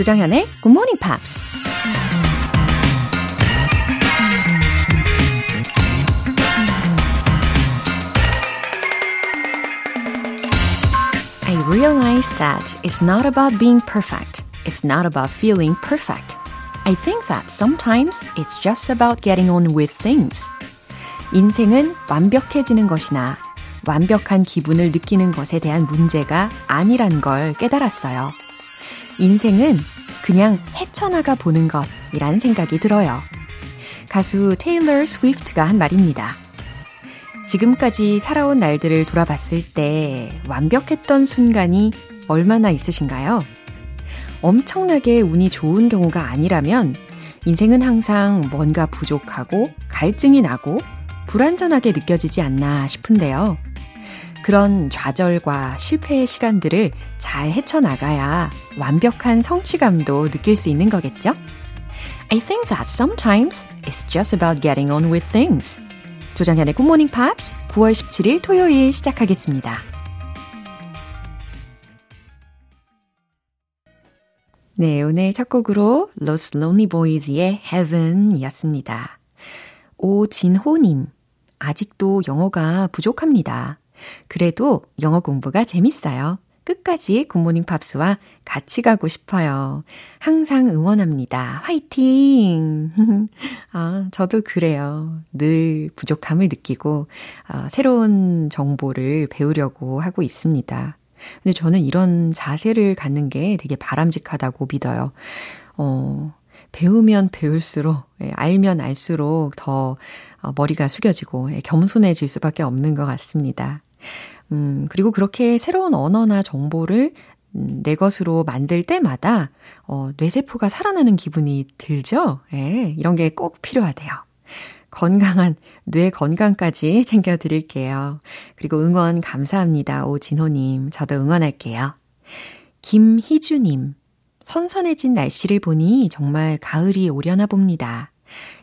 조장현의 Good Morning Pops. I realize that it's not about being perfect. It's not about feeling perfect. I think that sometimes it's just about getting on with things. 인생은 완벽해지는 것이나 완벽한 기분을 느끼는 것에 대한 문제가 아니란 걸 깨달았어요. 인생은 그냥 헤쳐나가 보는 것이란 생각이 들어요. 가수 테일러 스위프트가 한 말입니다. 지금까지 살아온 날들을 돌아봤을 때 완벽했던 순간이 얼마나 있으신가요? 엄청나게 운이 좋은 경우가 아니라면 인생은 항상 뭔가 부족하고 갈증이 나고 불완전하게 느껴지지 않나 싶은데요. 그런 좌절과 실패의 시간들을 잘 헤쳐나가야 완벽한 성취감도 느낄 수 있는 거겠죠? I think that sometimes it's just about getting on with things. 조정현의 Morning Pops 9월 17일 토요일 시작하겠습니다. 네, 오늘 첫 곡으로 Los Lonely Boys의 Heaven 이었습니다. 오진호님, 아직도 영어가 부족합니다. 그래도 영어 공부가 재밌어요. 끝까지 굿모닝 팝스와 같이 가고 싶어요. 항상 응원합니다. 화이팅! 아, 저도 그래요. 늘 부족함을 느끼고, 어, 새로운 정보를 배우려고 하고 있습니다. 근데 저는 이런 자세를 갖는 게 되게 바람직하다고 믿어요. 어, 배우면 배울수록, 예, 알면 알수록 더 어, 머리가 숙여지고 예, 겸손해질 수밖에 없는 것 같습니다. 음, 그리고 그렇게 새로운 언어나 정보를 음, 내 것으로 만들 때마다 어, 뇌세포가 살아나는 기분이 들죠? 예, 이런 게 꼭 필요하대요. 건강한 뇌 건강까지 챙겨드릴게요. 그리고 응원 감사합니다. 오진호님. 저도 응원할게요. 김희주님. 선선해진 날씨를 보니 정말 가을이 오려나 봅니다.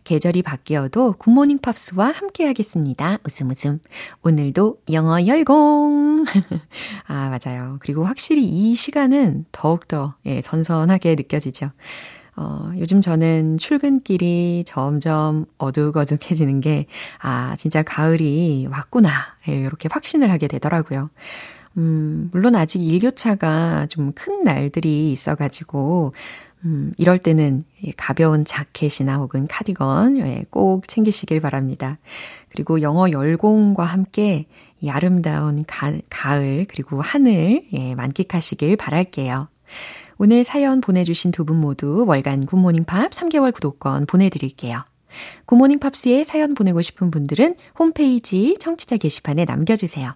계절이 바뀌어도 굿모닝 팝스와 함께 하겠습니다. 웃음 웃음. 오늘도 영어 열공! 아, 맞아요. 그리고 확실히 이 시간은 더욱더 예, 선선하게 느껴지죠. 어, 요즘 저는 출근길이 점점 어둑어둑해지는 게, 아, 진짜 가을이 왔구나. 예, 이렇게 확신을 하게 되더라고요. 음, 물론 아직 일교차가 좀 큰 날들이 있어가지고, 음, 이럴 때는 가벼운 자켓이나 혹은 카디건 예, 꼭 챙기시길 바랍니다. 그리고 영어 열공과 함께 이 아름다운 가, 가을 그리고 하늘 예, 만끽하시길 바랄게요. 오늘 사연 보내주신 두 분 모두 월간 굿모닝 팝 3개월 구독권 보내드릴게요. 굿모닝 팝스에 사연 보내고 싶은 분들은 홈페이지 청취자 게시판에 남겨주세요.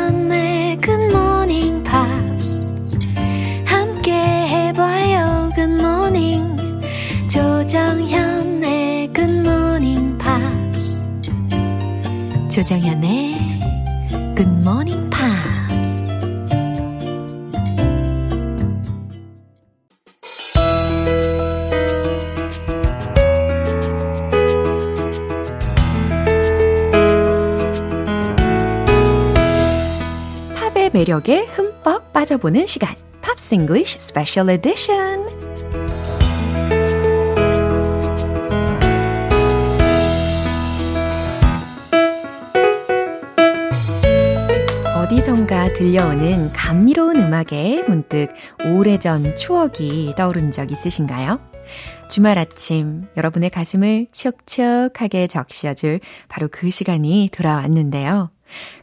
조정현의 굿모닝 팝스 매력에 흠뻑 빠져보는 시간. Pops English Special Edition. 들려오는 감미로운 음악에 문득 오래전 추억이 떠오른 적 있으신가요? 주말 아침 여러분의 가슴을 촉촉하게 적셔줄 바로 그 시간이 돌아왔는데요.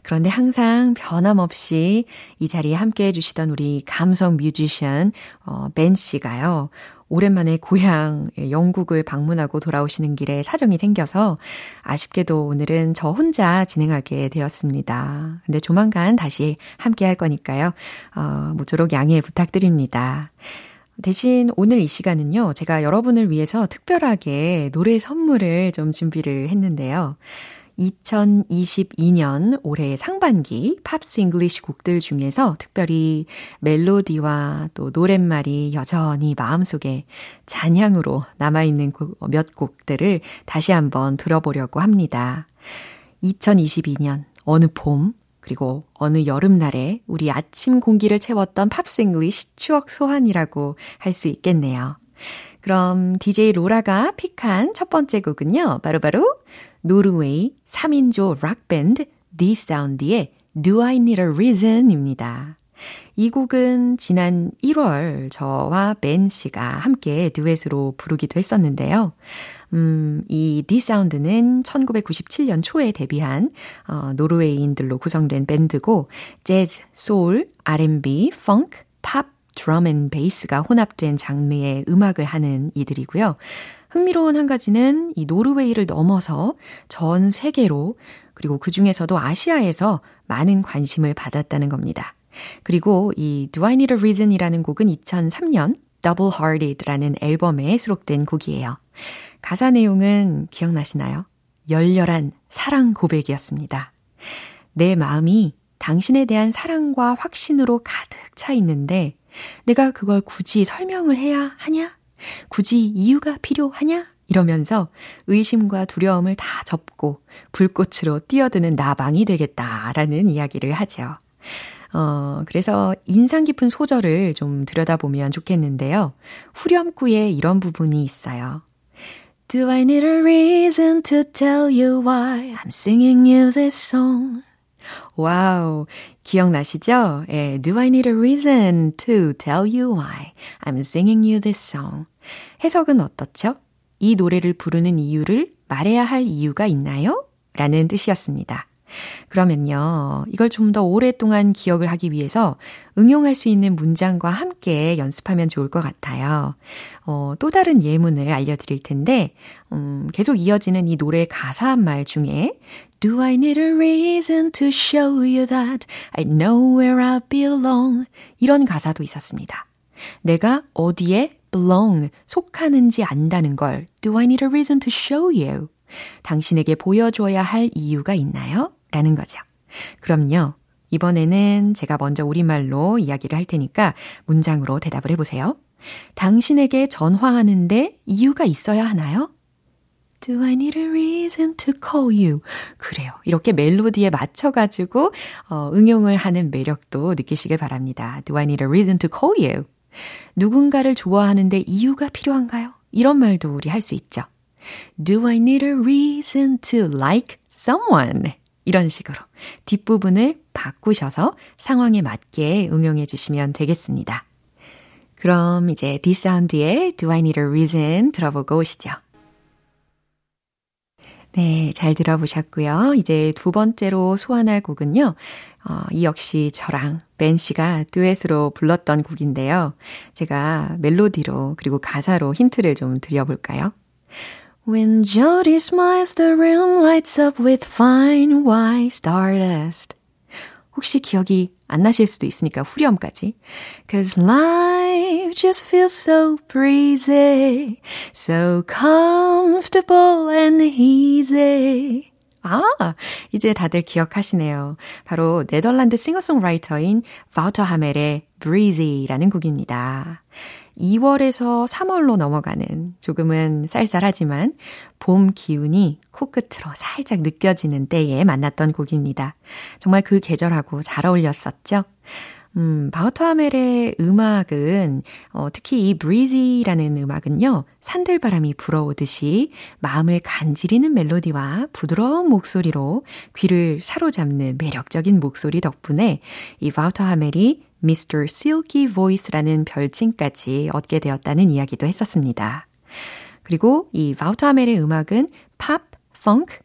그런데 항상 변함없이 이 자리에 함께 해주시던 우리 감성 뮤지션, 어, 벤 씨가요. 오랜만에 고향 영국을 방문하고 돌아오시는 길에 사정이 생겨서 아쉽게도 오늘은 저 혼자 진행하게 되었습니다. 근데 조만간 다시 함께 할 거니까요. 어, 모쪼록 양해 부탁드립니다. 대신 오늘 이 시간은요, 제가 여러분을 위해서 특별하게 노래 선물을 좀 준비를 했는데요. 2022년 올해 상반기 Pops English 곡들 중에서 특별히 멜로디와 또 노랫말이 여전히 마음속에 잔향으로 남아있는 몇 곡들을 다시 한번 들어보려고 합니다. 2022년 어느 봄 그리고 어느 여름날에 우리 아침 공기를 채웠던 Pops English 추억 소환이라고 할 수 있겠네요. 그럼 DJ 로라가 pick한 첫 번째 곡은요. 바로바로 바로 노르웨이 3인조 락밴드 D'Sound의 Do I Need a Reason 입니다. 이 곡은 지난 1월 저와 벤 씨가 함께 듀엣으로 부르기도 했었는데요. 음, 이 D'Sound는 1997년 초에 데뷔한 어, 노르웨이인들로 구성된 밴드고 재즈, 소울, R&B, 펑크, 팝, drum and bass가 혼합된 장르의 음악을 하는 이들이고요. 흥미로운 한 가지는 이 노르웨이를 넘어서 전 세계로 그리고 그 중에서도 아시아에서 많은 관심을 받았다는 겁니다. 그리고 이 Do I Need a Reason이라는 곡은 2003년 Double Hearted라는 앨범에 수록된 곡이에요. 가사 내용은 기억나시나요? 열렬한 사랑 고백이었습니다. 내 마음이 당신에 대한 사랑과 확신으로 가득 차 있는데 내가 그걸 굳이 설명을 해야 하냐? 굳이 이유가 필요하냐? 이러면서 의심과 두려움을 다 접고 불꽃으로 뛰어드는 나방이 되겠다라는 이야기를 하죠. 어, 그래서 인상 깊은 소절을 좀 들여다보면 좋겠는데요. 후렴구에 이런 부분이 있어요. Do I need a reason to tell you why I'm singing you this song? Wow, 기억나시죠? 예, Do I need a reason to tell you why I'm singing you this song? 해석은 어떻죠? 이 노래를 부르는 이유를 말해야 할 이유가 있나요? 라는 뜻이었습니다. 그러면요, 이걸 좀 더 오랫동안 기억을 하기 위해서 응용할 수 있는 문장과 함께 연습하면 좋을 것 같아요. 어, 또 다른 예문을 알려드릴 텐데, 음, 계속 이어지는 이 노래 가사 말 중에 Do I need a reason to show you that I know where I belong? 이런 가사도 있었습니다. 내가 어디에 belong, 속하는지 안다는 걸 Do I need a reason to show you? 당신에게 보여줘야 할 이유가 있나요? 라는 거죠. 그럼요. 이번에는 제가 먼저 우리말로 이야기를 할 테니까 문장으로 대답을 해보세요. 당신에게 전화하는데 이유가 있어야 하나요? Do I need a reason to call you? 그래요. 이렇게 멜로디에 맞춰가지고, 어, 응용을 하는 매력도 느끼시길 바랍니다. Do I need a reason to call you? 누군가를 좋아하는데 이유가 필요한가요? 이런 말도 우리 할 수 있죠. Do I need a reason to like someone? 이런 식으로 뒷부분을 바꾸셔서 상황에 맞게 응용해 주시면 되겠습니다. 그럼 이제 디사운드의 Do I Need a Reason 들어보고 오시죠. 네, 잘 들어보셨고요. 이제 두 번째로 소환할 곡은요. 어, 이 역시 저랑 벤 씨가 듀엣으로 불렀던 곡인데요. 제가 멜로디로 그리고 가사로 힌트를 좀 드려볼까요? When Jody smiles, the room lights up with fine white stardust. 혹시 기억이 안 나실 수도 있으니까 후렴까지. Cause life just feels so breezy, so comfortable and easy. 아, 이제 다들 기억하시네요. 바로 네덜란드 싱어송라이터인 바우터 하멜의 Breezy라는 곡입니다. 2월에서 3월로 넘어가는 조금은 쌀쌀하지만 봄 기운이 코끝으로 살짝 느껴지는 때에 만났던 곡입니다. 정말 그 계절하고 잘 어울렸었죠? 음, 바우터 하멜의 음악은, 어, 특히 이 breezy라는 음악은요, 산들바람이 불어오듯이 마음을 간지리는 멜로디와 부드러운 목소리로 귀를 사로잡는 매력적인 목소리 덕분에 이 바우터 하멜이 Mr. Silky Voice라는 별칭까지 얻게 되었다는 이야기도 했었습니다. 그리고 이 바우터 하멜의 음악은 팝, 펑크,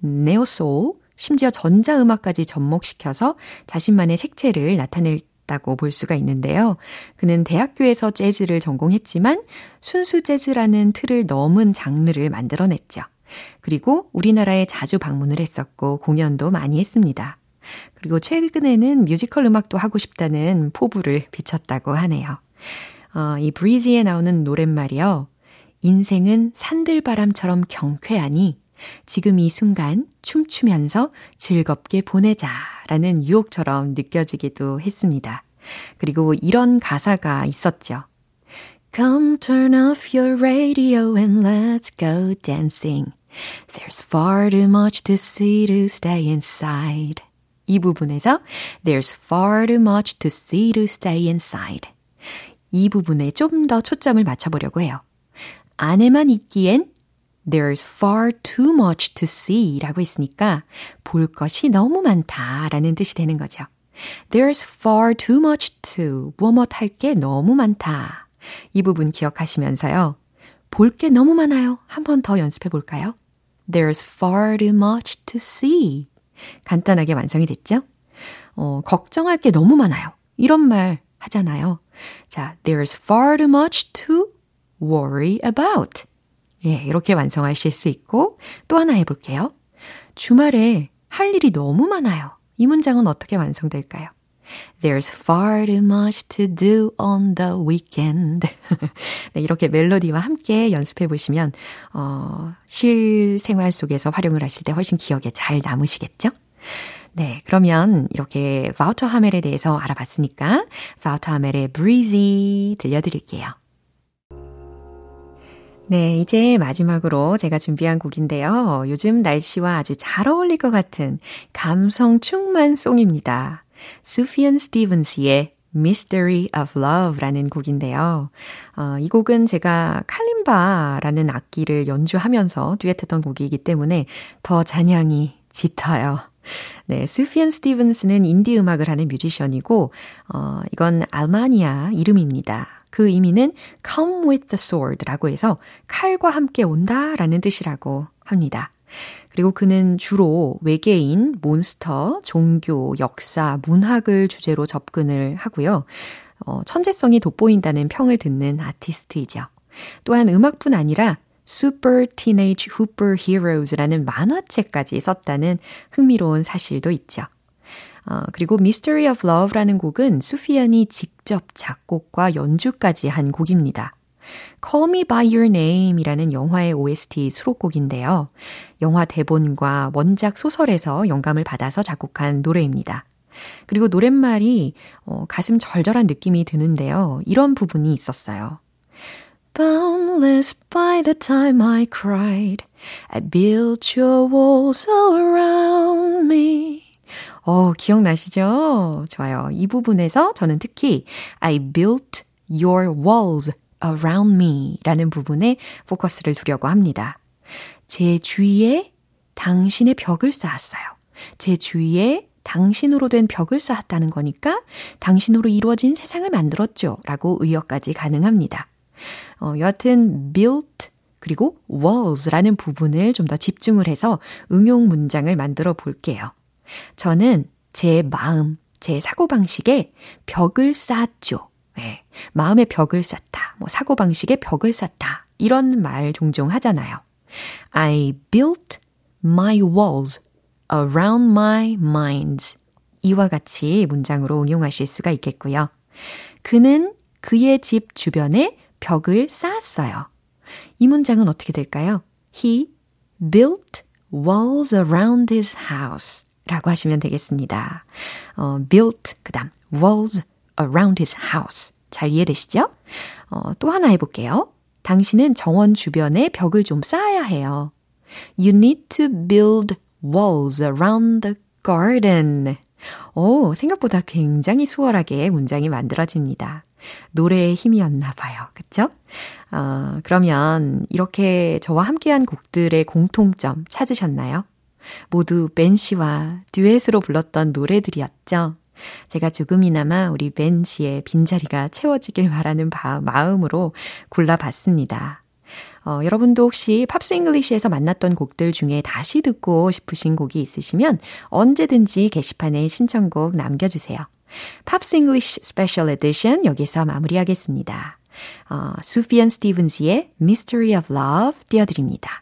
네오소울, 심지어 전자음악까지 접목시켜서 자신만의 색채를 나타낼 다고 볼 수가 있는데요. 그는 대학교에서 재즈를 전공했지만 순수 재즈라는 틀을 넘은 장르를 만들어냈죠. 그리고 우리나라에 자주 방문을 했었고 공연도 많이 했습니다. 그리고 최근에는 뮤지컬 음악도 하고 싶다는 포부를 비쳤다고 하네요. 어, 이 breezy에 나오는 노랫말이요. 인생은 산들바람처럼 경쾌하니 지금 이 순간 춤추면서 즐겁게 보내자 라는 유혹처럼 느껴지기도 했습니다. 그리고 이런 가사가 있었죠. Come turn off your radio and let's go dancing. There's far too much to see to stay inside. 이 부분에서 There's far too much to see to stay inside. 이 부분에 좀 더 초점을 맞춰보려고 해요. 안에만 있기엔 There's far too much to see 라고 했으니까 볼 것이 너무 많다 라는 뜻이 되는 거죠. There's far too much to 무엇 할게 너무 많다. 이 부분 기억하시면서요. 볼 게 너무 많아요. 한 번 더 연습해 볼까요? There's far too much to see. 간단하게 완성이 됐죠? 어, 걱정할 게 너무 많아요. 이런 말 하잖아요. 자, there's far too much to worry about. 예, 이렇게 완성하실 수 있고, 또 하나 해볼게요. 주말에 할 일이 너무 많아요. 이 문장은 어떻게 완성될까요? There's far too much to do on the weekend. 네, 이렇게 멜로디와 함께 연습해 보시면, 어, 실생활 속에서 활용을 하실 때 훨씬 기억에 잘 남으시겠죠? 네, 그러면 이렇게 바우터 하멜에 대해서 알아봤으니까, 바우터 하멜의 breezy 들려드릴게요. 네, 이제 마지막으로 제가 준비한 곡인데요. 요즘 날씨와 아주 잘 어울릴 것 같은 감성 충만 송입니다. 수피언 스티븐스의 Mystery of Love라는 곡인데요. 어, 이 곡은 제가 칼림바라는 악기를 연주하면서 듀엣했던 곡이기 때문에 더 잔향이 짙어요. 네, 수피언 스티븐스는 인디 음악을 하는 뮤지션이고, 어, 이건 알마니아 이름입니다. 그 의미는 come with the sword라고 해서 칼과 함께 온다라는 뜻이라고 합니다. 그리고 그는 주로 외계인, 몬스터, 종교, 역사, 문학을 주제로 접근을 하고요. 어, 천재성이 돋보인다는 평을 듣는 아티스트이죠. 또한 음악뿐 아니라 Super Teenage Hooper Heroes라는 만화책까지 썼다는 흥미로운 사실도 있죠. 어, 그리고 Mystery of Love라는 곡은 수피안이 직접 작곡과 연주까지 한 곡입니다. Call Me By Your Name이라는 영화의 OST 수록곡인데요. 영화 대본과 원작 소설에서 영감을 받아서 작곡한 노래입니다. 그리고 노랫말이 어, 가슴 절절한 느낌이 드는데요. 이런 부분이 있었어요. Boundless by the time I cried, I built your walls around me. 어, 기억나시죠? 좋아요. 이 부분에서 저는 특히 I built your walls around me 라는 부분에 포커스를 두려고 합니다. 제 주위에 당신의 벽을 쌓았어요. 제 주위에 당신으로 된 벽을 쌓았다는 거니까 당신으로 이루어진 세상을 만들었죠. 라고 의역까지 가능합니다. 어, 여하튼 built 그리고 walls라는 부분을 좀 더 집중을 해서 응용 문장을 만들어 볼게요. 저는 제 마음, 제 사고방식에 벽을 쌓았죠. 네. 마음의 벽을 쌓다, 뭐 사고방식의 벽을 쌓다. 이런 말 종종 하잖아요. I built my walls around my minds. 이와 같이 문장으로 응용하실 수가 있겠고요. 그는 그의 집 주변에 벽을 쌓았어요. 이 문장은 어떻게 될까요? He built walls around his house. 라고 하시면 되겠습니다. 어, built, 그 다음, walls around his house. 잘 이해되시죠? 어, 또 하나 해볼게요. 당신은 정원 주변에 벽을 좀 쌓아야 해요. You need to build walls around the garden. 오, 생각보다 굉장히 수월하게 문장이 만들어집니다. 노래의 힘이었나 봐요. 그쵸? 어, 그러면 이렇게 저와 함께한 곡들의 공통점 찾으셨나요? 모두 벤 씨와 듀엣으로 불렀던 노래들이었죠. 제가 조금이나마 우리 벤 씨의 빈자리가 채워지길 바라는 바, 마음으로 골라봤습니다. 어, 여러분도 혹시 Pops English에서 만났던 곡들 중에 다시 듣고 싶으신 곡이 있으시면 언제든지 게시판에 신청곡 남겨주세요. Pops English Special Edition 여기서 마무리하겠습니다. 어, 수피안 스티븐스의 Mystery of Love 띄워드립니다.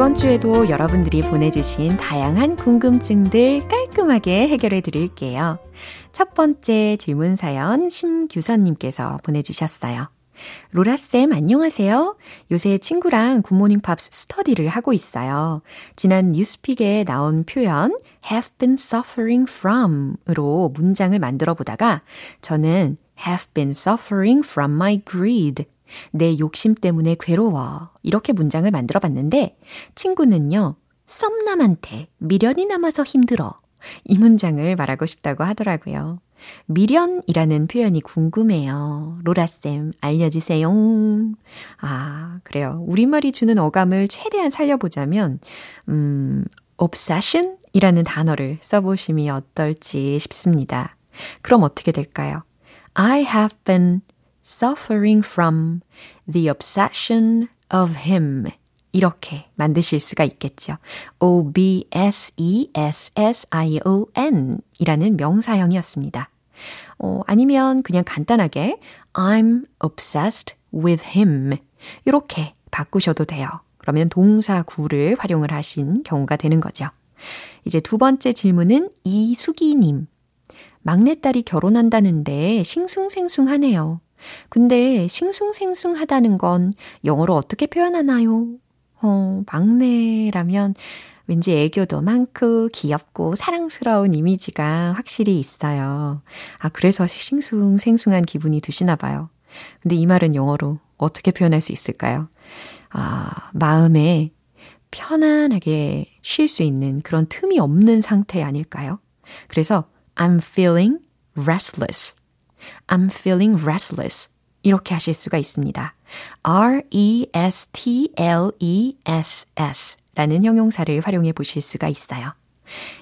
이번 주에도 여러분들이 보내주신 다양한 궁금증들 깔끔하게 해결해 드릴게요. 첫 번째 질문 사연 심규선님께서 보내주셨어요. 로라쌤, 안녕하세요. 요새 친구랑 굿모닝 팝스 스터디를 하고 있어요. 지난 News Pick에 나온 표현 have been suffering from 으로 문장을 만들어 보다가 저는 have been suffering from my greed 내 욕심 때문에 괴로워. 이렇게 문장을 만들어 봤는데 친구는요. 썸남한테 미련이 남아서 힘들어. 이 문장을 말하고 싶다고 하더라고요. 미련이라는 표현이 궁금해요. 로라쌤, 알려주세요. 아, 그래요. 우리말이 주는 어감을 최대한 살려보자면, 음, obsession? 이라는 단어를 써보시면 어떨지 싶습니다. 그럼 어떻게 될까요? I have been suffering from the obsession of him. 이렇게 만드실 수가 있겠죠. O-B-S-E-S-S-I-O-N 이라는 명사형이었습니다. 어, 아니면 그냥 간단하게 I'm obsessed with him. 이렇게 바꾸셔도 돼요. 그러면 동사 구를 활용을 하신 경우가 되는 거죠. 이제 두 번째 질문은 이수기님. 막내딸이 결혼한다는데 싱숭생숭하네요. 근데 싱숭생숭하다는 건 영어로 어떻게 표현하나요? 어, 막내라면 왠지 애교도 많고 귀엽고 사랑스러운 이미지가 확실히 있어요. 아, 그래서 싱숭생숭한 기분이 드시나 봐요. 근데 이 말은 영어로 어떻게 표현할 수 있을까요? 아, 마음에 편안하게 쉴 수 있는 그런 틈이 없는 상태 아닐까요? 그래서 I'm feeling restless. I'm feeling restless. 이렇게 하실 수가 있습니다. R-E-S-T-L-E-S-S 라는 형용사를 활용해 보실 수가 있어요.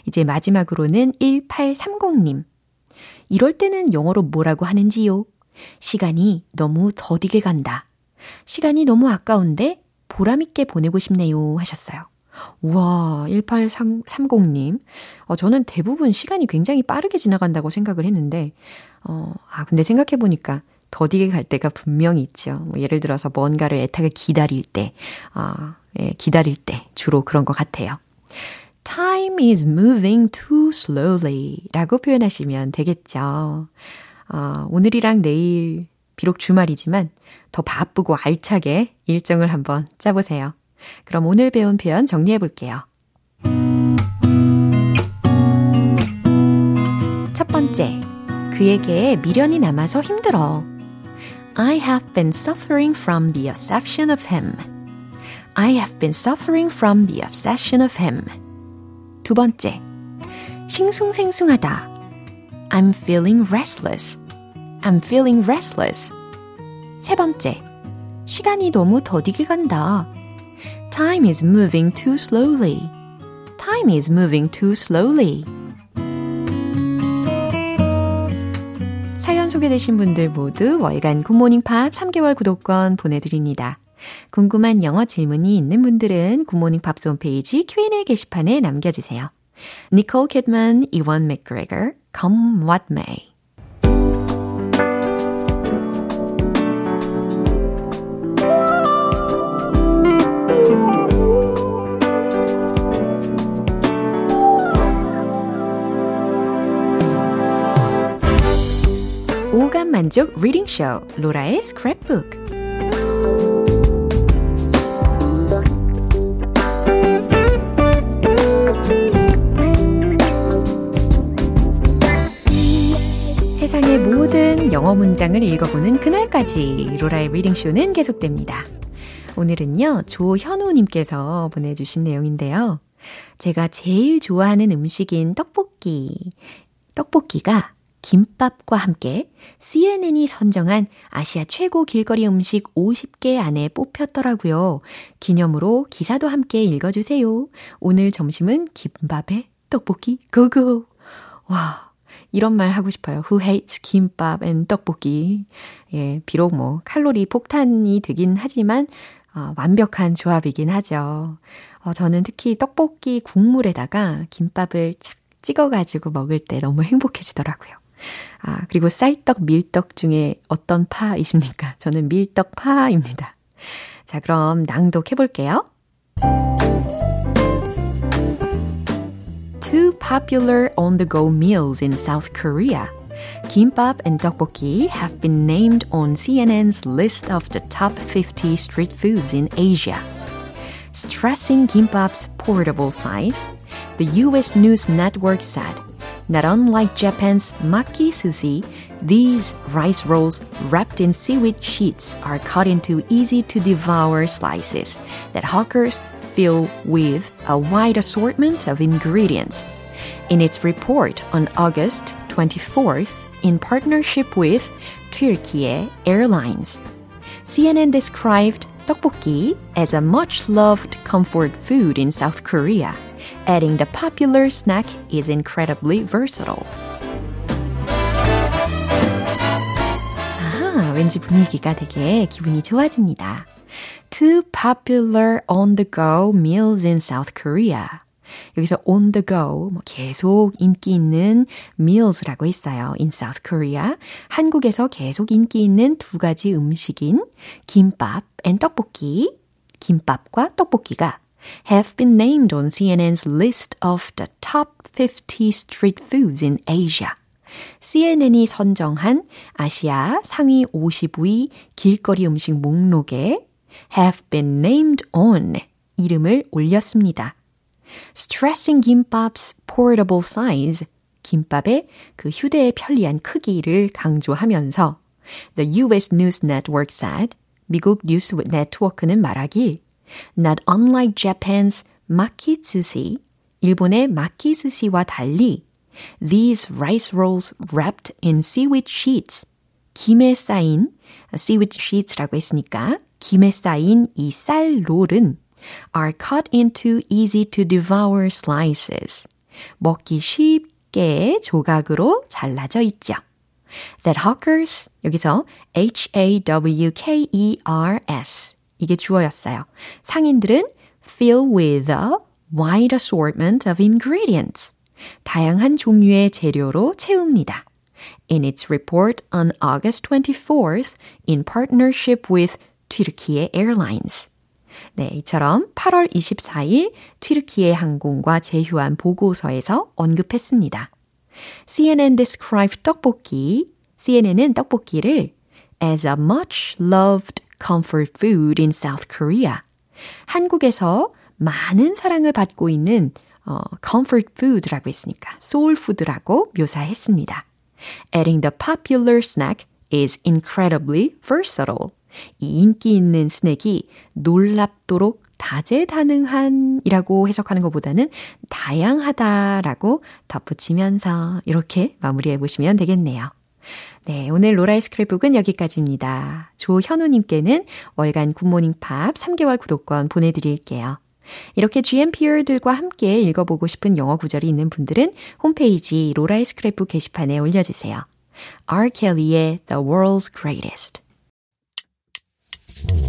이제 마지막으로는 1830님. 이럴 때는 영어로 뭐라고 하는지요? 시간이 너무 더디게 간다. 시간이 너무 아까운데 보람있게 보내고 싶네요 하셨어요. 우와, 1830님. 어, 저는 대부분 시간이 굉장히 빠르게 지나간다고 생각을 했는데, 어, 아, 근데 생각해보니까 더디게 갈 때가 분명히 있죠. 뭐 예를 들어서 뭔가를 애타게 기다릴 때, 아, 예, 기다릴 때 주로 그런 것 같아요. Time is moving too slowly 라고 표현하시면 되겠죠. 어, 오늘이랑 내일 비록 주말이지만 더 바쁘고 알차게 일정을 한번 짜보세요. 그럼 오늘 배운 표현 정리해 볼게요. 첫 번째, 그에게 미련이 남아서 힘들어. I have been suffering from the obsession of him. I have been suffering from the obsession of him. 두 번째, 싱숭생숭하다. I'm feeling restless. I'm feeling restless. 세 번째, 시간이 너무 더디게 간다. Time is moving too slowly. Time is moving too slowly. 사연 소개되신 분들 모두 월간 굿모닝 팝스 3개월 구독권 보내드립니다. 궁금한 영어 질문이 있는 분들은 굿모닝 팝스 홈페이지 Q&A 게시판에 남겨주세요. 니콜 키드먼, 이완 맥그리거, Come What May. 만족 reading show 로라의 스크랩북 세상의 모든 영어 문장을 읽어보는 그날까지 로라의 reading show는 계속됩니다. 오늘은요, 조현우님께서 보내주신 내용인데요. 제가 제일 좋아하는 음식인 떡볶이. 떡볶이가 김밥과 함께 CNN이 선정한 아시아 최고 길거리 음식 50개 안에 뽑혔더라고요. 기념으로 기사도 함께 읽어주세요. 오늘 점심은 김밥에 떡볶이 고고! 와, 이런 말 하고 싶어요. Who hates 김밥 and 떡볶이? 예, 비록 뭐 칼로리 폭탄이 되긴 하지만 어, 완벽한 조합이긴 하죠. 어, 저는 특히 떡볶이 국물에다가 김밥을 착 찍어가지고 먹을 때 너무 행복해지더라고요. 아, 그리고 쌀떡, 밀떡 중에 어떤 파이십니까? 저는 밀떡파입니다. 자, 그럼 낭독해 볼게요. Two popular on-the-go meals in South Korea. Kimbap and tteokbokki have been named on CNN's list of the top 50 street foods in Asia. Stressing kimbap's portable size, the US News Network said not unlike Japan's maki sushi, these rice rolls wrapped in seaweed sheets are cut into easy to devour slices that hawkers fill with a wide assortment of ingredients. In its report on August 24th, in partnership with Turkey Airlines, CNN described tteokbokki as a much loved comfort food in South Korea adding the popular snack is incredibly versatile. 아하, 왠지 분위기가 되게 기분이 좋아집니다. Two popular on-the-go meals in South Korea. 여기서 on the go, 뭐 계속 인기 있는 meals라고 했어요. in South Korea. 한국에서 계속 인기 있는 두 가지 음식인 김밥 and 떡볶이, 김밥과 떡볶이가 have been named on CNN's list of the top 50 street foods in Asia. CNN이 선정한 아시아 상위 50위 길거리 음식 목록에 have been named on 이름을 올렸습니다. Stressing 김밥's portable size, 김밥의 그 휴대에 편리한 크기를 강조하면서 The US News Network said, 미국 뉴스 네트워크는 말하길 Not unlike Japan's makitsushi, 일본의 마키스시와 달리 these rice rolls wrapped in seaweed sheets, 김에 쌓인 seaweed sheets라고 했으니까 김에 쌓인 이 쌀 롤은 are cut into easy to devour slices. 먹기 쉽게 조각으로 잘라져 있죠. That hawkers, 여기서 H-A-W-K-E-R-S 이게 주어였어요. 상인들은 fill with a wide assortment of ingredients. 다양한 종류의 재료로 채웁니다. In its report on August 24th, in partnership with Turkey Airlines. 네, 이처럼 8월 24일 튀르키예 항공과 제휴한 보고서에서 언급했습니다. CNN described 떡볶이, CNN은 떡볶이를 as a much loved comfort food in South Korea. 한국에서 많은 사랑을 받고 있는 어, comfort food라고 했으니까 soul food라고 묘사했습니다. Adding the popular snack is incredibly versatile. 이 인기 있는 스낵이 놀랍도록 다재다능한이라고 해석하는 것보다는 다양하다라고 덧붙이면서 이렇게 마무리해 보시면 되겠네요. 네, 오늘 로라의 스크랩북은 여기까지입니다. 조현우님께는 월간 굿모닝 팝 3개월 구독권 보내드릴게요. 이렇게 GMPR들과 함께 읽어보고 싶은 영어 구절이 있는 분들은 홈페이지 로라의 스크랩북 게시판에 올려주세요. R. Kelly의 The World's Greatest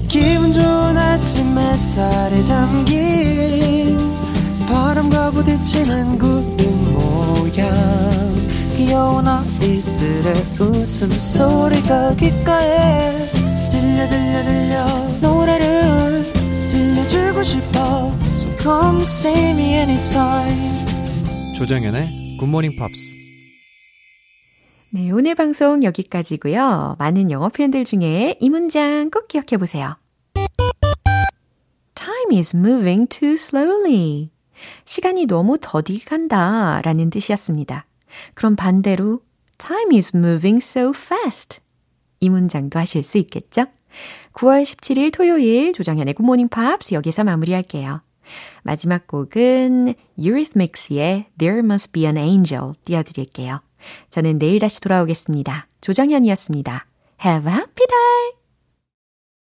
기분 좋은 아침 햇살에 담긴 바람과 부딪히는 구름 모양 귀여운 아이들의 웃음소리가 귓가에 들려 들려 들려 노래를 들려주고 싶어 So come see me anytime 조정연의 굿모닝 팝스 네, 오늘 방송 여기까지고요. 많은 영어 표현들 중에 이 문장 꼭 기억해 보세요. Time is moving too slowly. 시간이 너무 더디 간다 라는 뜻이었습니다. 그럼 반대로 Time is moving so fast. 이 문장도 하실 수 있겠죠? 9월 17일 토요일 조정현의 굿모닝 팝스 여기서 마무리할게요. 마지막 곡은 Eurythmics의 There Must Be an Angel 띄워드릴게요. 저는 내일 다시 돌아오겠습니다. 조정현이었습니다. Have a happy day!